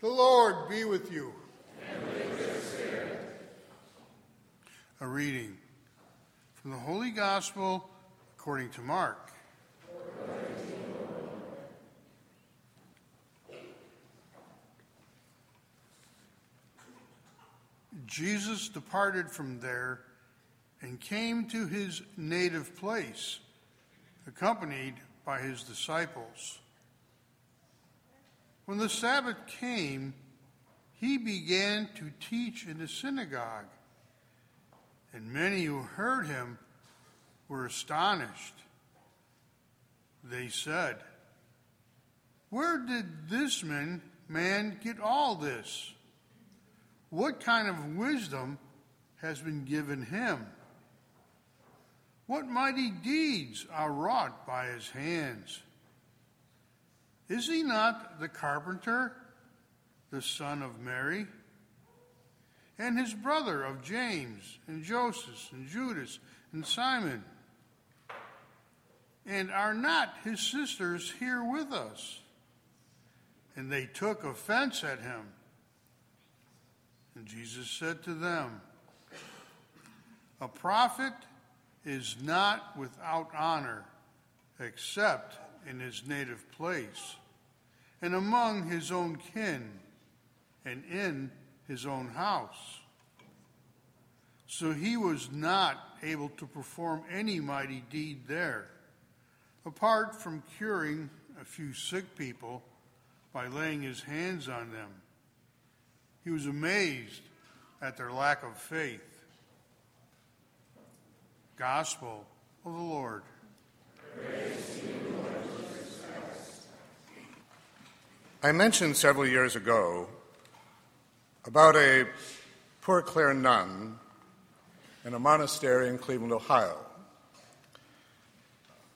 The Lord be with you. A reading from the Holy Gospel according to Mark. Jesus departed from there and came to his native place, accompanied by his disciples. When the Sabbath came, he began to teach in the synagogue, and many who heard him were astonished. They said, Where did this man, man get all this? What kind of wisdom has been given him? What mighty deeds are wrought by his hands? Is he not the carpenter, the son of Mary? And his brother of James and Joseph and Judas and Simon? And are not his sisters here with us? And they took offense at him. And Jesus said to them, A prophet is not without honor except in his native place and among his own kin and in his own house. So he was not able to perform any mighty deed there, apart from curing a few sick people by laying his hands on them. He was amazed at their lack of faith. Gospel of the Lord. I mentioned several years ago about a Poor Clare nun in a monastery in Cleveland, Ohio.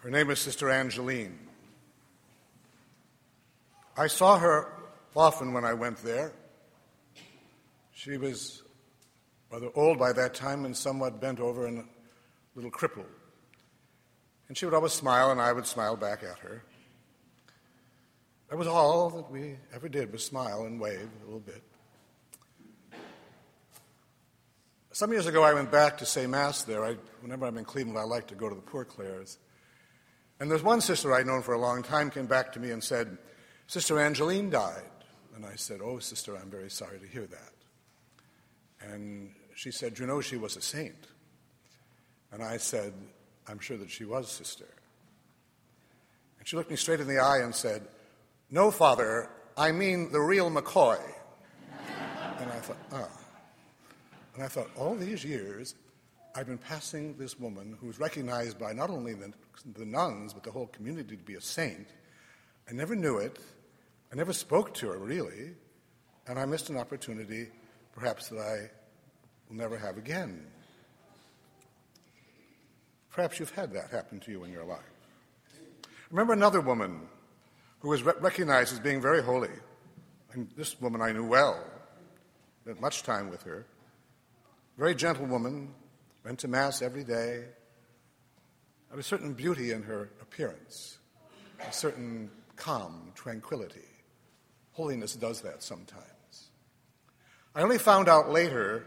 Her name is Sister Angeline. I saw her often when I went there. She was rather old by that time and somewhat bent over and a little crippled. And she would always smile, and I would smile back at her. That was all that we ever did was smile and wave a little bit. Some years ago, I went back to say Mass there. I, whenever I'm in Cleveland, I like to go to the Poor Clares. And there's one sister I'd known for a long time came back to me and said, Sister Angeline died. And I said, Oh, sister, I'm very sorry to hear that. And she said, You know, she was a saint. And I said, I'm sure that she was, sister. And she looked me straight in the eye and said, No, Father, I mean the real McCoy. and I thought, ah. And I thought, all these years, I've been passing this woman who's recognized by not only the, the nuns, but the whole community to be a saint. I never knew it. I never spoke to her, really. And I missed an opportunity, perhaps, that I will never have again. Perhaps you've had that happen to you in your life. Remember another woman who was re- recognized as being very holy. And this woman I knew well, spent much time with her. Very gentle woman, went to Mass every day. Was a certain beauty in her appearance, a certain calm, tranquility. Holiness does that sometimes. I only found out later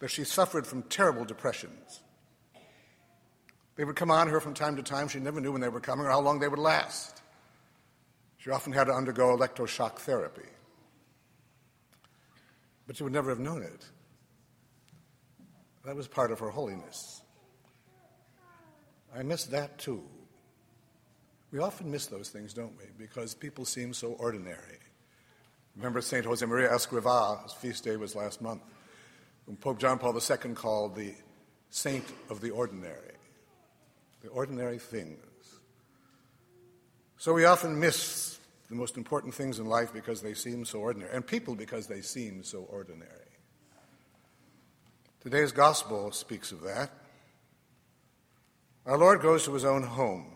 that she suffered from terrible depressions. They would come on her from time to time. She never knew when they were coming or how long they would last. She often had to undergo electroshock therapy. But she would never have known it. That was part of her holiness. I miss that too. We often miss those things, don't we? Because people seem so ordinary. Remember St. Josemaria Escrivá, his feast day was last month, whom Pope John Paul II called the saint of the ordinary the ordinary things. So we often miss the most important things in life because they seem so ordinary, and people because they seem so ordinary. Today's gospel speaks of that. Our Lord goes to his own home.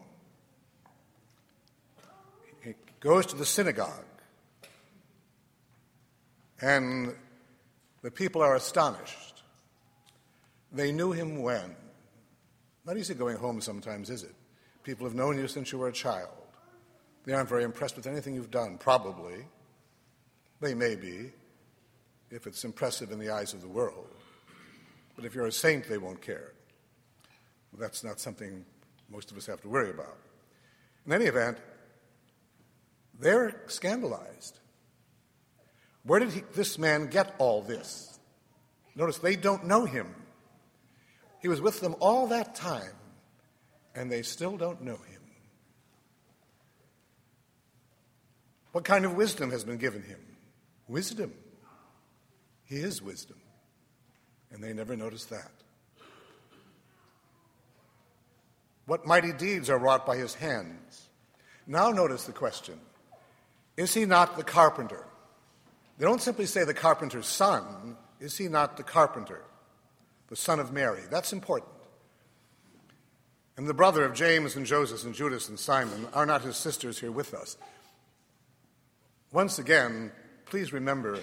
He goes to the synagogue. And the people are astonished. They knew him when? Not easy going home sometimes, is it? People have known you since you were a child. They aren't very impressed with anything you've done, probably. They may be, if it's impressive in the eyes of the world. But if you're a saint, they won't care. Well, that's not something most of us have to worry about. In any event, they're scandalized. Where did he, this man get all this? Notice they don't know him. He was with them all that time, and they still don't know him. What kind of wisdom has been given him? Wisdom. He is wisdom. And they never noticed that. What mighty deeds are wrought by his hands? Now notice the question Is he not the carpenter? They don't simply say the carpenter's son. Is he not the carpenter, the son of Mary? That's important. And the brother of James and Joseph and Judas and Simon are not his sisters here with us. Once again, please remember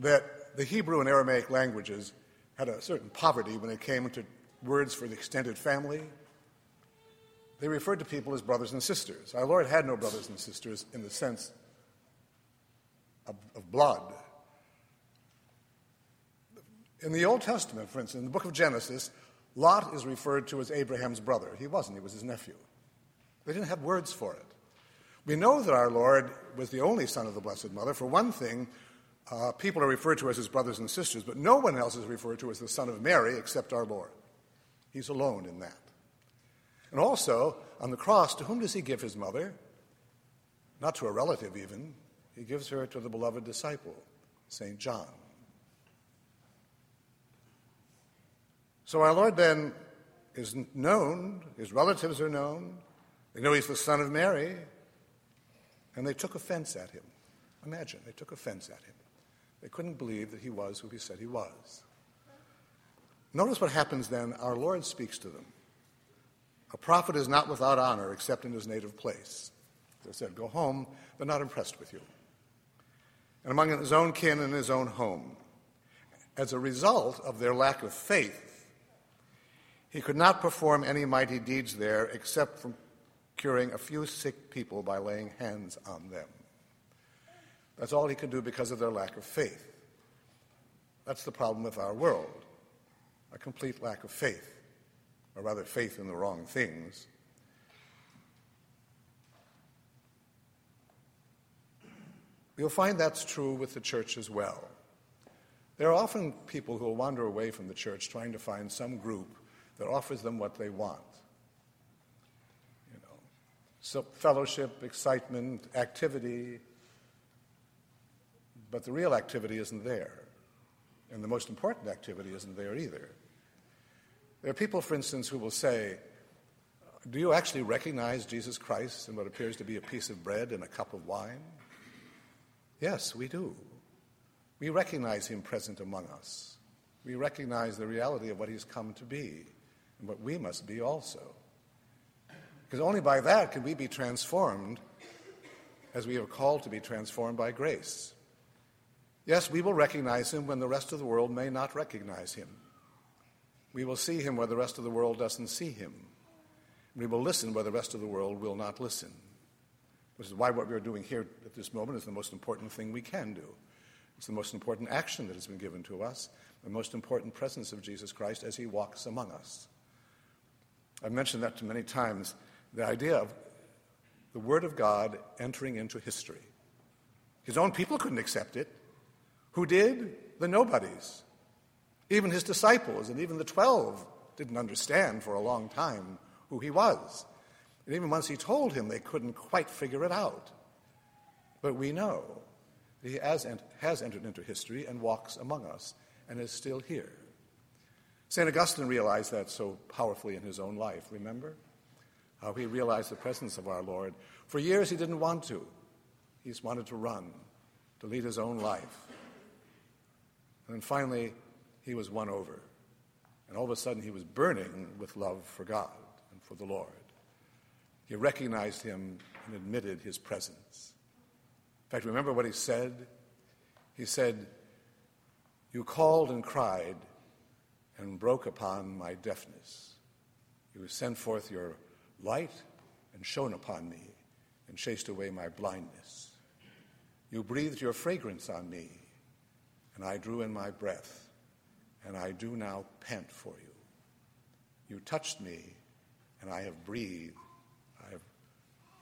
that the Hebrew and Aramaic languages had a certain poverty when it came to words for the extended family. They referred to people as brothers and sisters. Our Lord had no brothers and sisters in the sense of, of blood. In the Old Testament, for instance, in the book of Genesis, Lot is referred to as Abraham's brother. He wasn't, he was his nephew. They didn't have words for it. We know that our Lord was the only son of the Blessed Mother. For one thing, uh, people are referred to as his brothers and sisters, but no one else is referred to as the son of Mary except our Lord. He's alone in that. And also, on the cross, to whom does he give his mother? Not to a relative, even. He gives her to the beloved disciple, St. John. So our Lord then is known, his relatives are known, they know he's the son of Mary, and they took offense at him. Imagine, they took offense at him. They couldn't believe that he was who he said he was. Notice what happens then. Our Lord speaks to them. A prophet is not without honor except in his native place. They said, Go home, they're not impressed with you. And among his own kin and his own home. As a result of their lack of faith, he could not perform any mighty deeds there except from curing a few sick people by laying hands on them. That's all he could do because of their lack of faith. That's the problem with our world a complete lack of faith, or rather, faith in the wrong things. You'll find that's true with the church as well. There are often people who will wander away from the church trying to find some group that offers them what they want. So fellowship, excitement, activity, but the real activity isn't there. And the most important activity isn't there either. There are people, for instance, who will say, Do you actually recognize Jesus Christ in what appears to be a piece of bread and a cup of wine? Yes, we do. We recognize him present among us. We recognize the reality of what he's come to be and what we must be also. Because only by that can we be transformed as we are called to be transformed by grace. Yes, we will recognize him when the rest of the world may not recognize him. We will see him where the rest of the world doesn't see him. We will listen where the rest of the world will not listen. Which is why what we're doing here at this moment is the most important thing we can do. It's the most important action that has been given to us, the most important presence of Jesus Christ as he walks among us. I've mentioned that to many times the idea of the Word of God entering into history. His own people couldn't accept it. Who did? The nobodies. Even his disciples and even the twelve didn't understand for a long time who he was. And even once he told him, they couldn't quite figure it out. But we know that he has, has entered into history and walks among us and is still here. St. Augustine realized that so powerfully in his own life, remember? How he realized the presence of our Lord. For years he didn't want to, He just wanted to run, to lead his own life. And then finally, he was won over. And all of a sudden, he was burning with love for God and for the Lord. He recognized him and admitted his presence. In fact, remember what he said? He said, You called and cried and broke upon my deafness. You sent forth your light and shone upon me and chased away my blindness. You breathed your fragrance on me, and I drew in my breath, and I do now pant for you. You touched me, and I have breathed, I have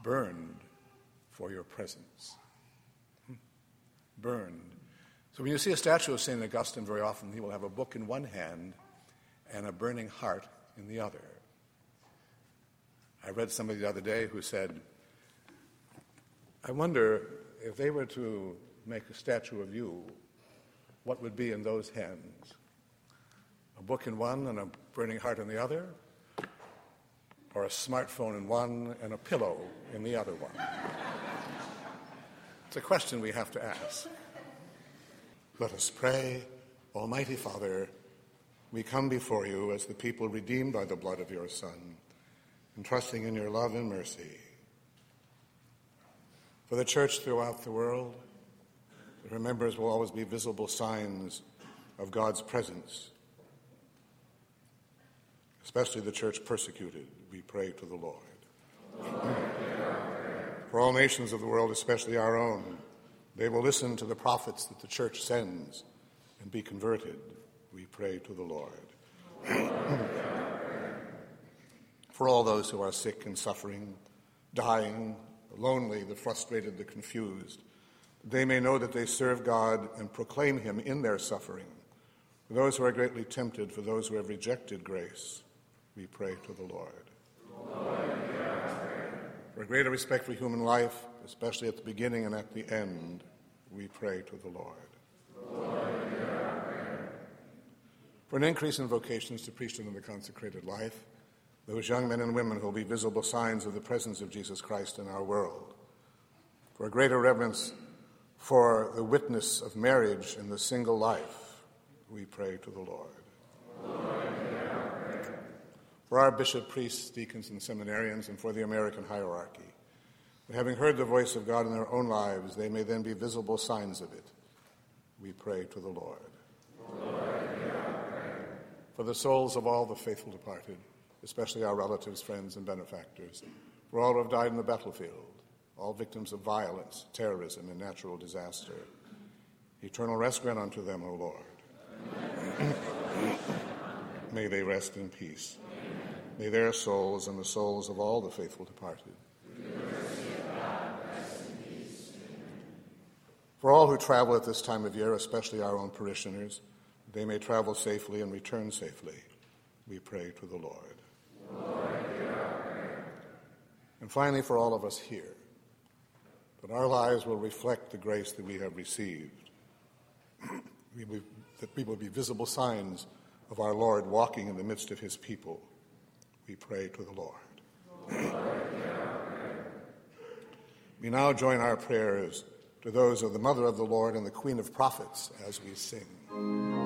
burned for your presence. Hmm. Burned. So when you see a statue of St. Augustine, very often he will have a book in one hand and a burning heart in the other. I read somebody the other day who said, I wonder if they were to make a statue of you, what would be in those hands? A book in one and a burning heart in the other? Or a smartphone in one and a pillow in the other one? it's a question we have to ask. Let us pray. Almighty Father, we come before you as the people redeemed by the blood of your Son, and trusting in your love and mercy. For the church throughout the world, her members will always be visible signs of God's presence. Especially the church persecuted, we pray to the Lord. Lord For all nations of the world, especially our own, they will listen to the prophets that the church sends and be converted, we pray to the Lord. For all those who are sick and suffering, dying, the lonely, the frustrated, the confused, they may know that they serve God and proclaim Him in their suffering. For those who are greatly tempted, for those who have rejected grace, we pray to the Lord. Lord for a greater respect for human life, especially at the beginning and at the end, we pray to the Lord. Lord for an increase in vocations to priesthood and the consecrated life, those young men and women who will be visible signs of the presence of Jesus Christ in our world, for a greater reverence for the witness of marriage in the single life, we pray to the Lord. Lord for our bishop, priests, deacons, and seminarians, and for the American hierarchy, that having heard the voice of God in their own lives, they may then be visible signs of it, we pray to the Lord. Lord for the souls of all the faithful departed, especially our relatives, friends, and benefactors, for all who have died in the battlefield, all victims of violence, terrorism, and natural disaster. Eternal rest grant unto them, O Lord. May they rest in peace. May their souls and the souls of all the faithful departed. For all who travel at this time of year, especially our own parishioners, they may travel safely and return safely. We pray to the. Lord and finally, for all of us here, that our lives will reflect the grace that we have received, that we will be visible signs of our Lord walking in the midst of his people. We pray to the Lord. Lord we now join our prayers to those of the Mother of the Lord and the Queen of Prophets as we sing.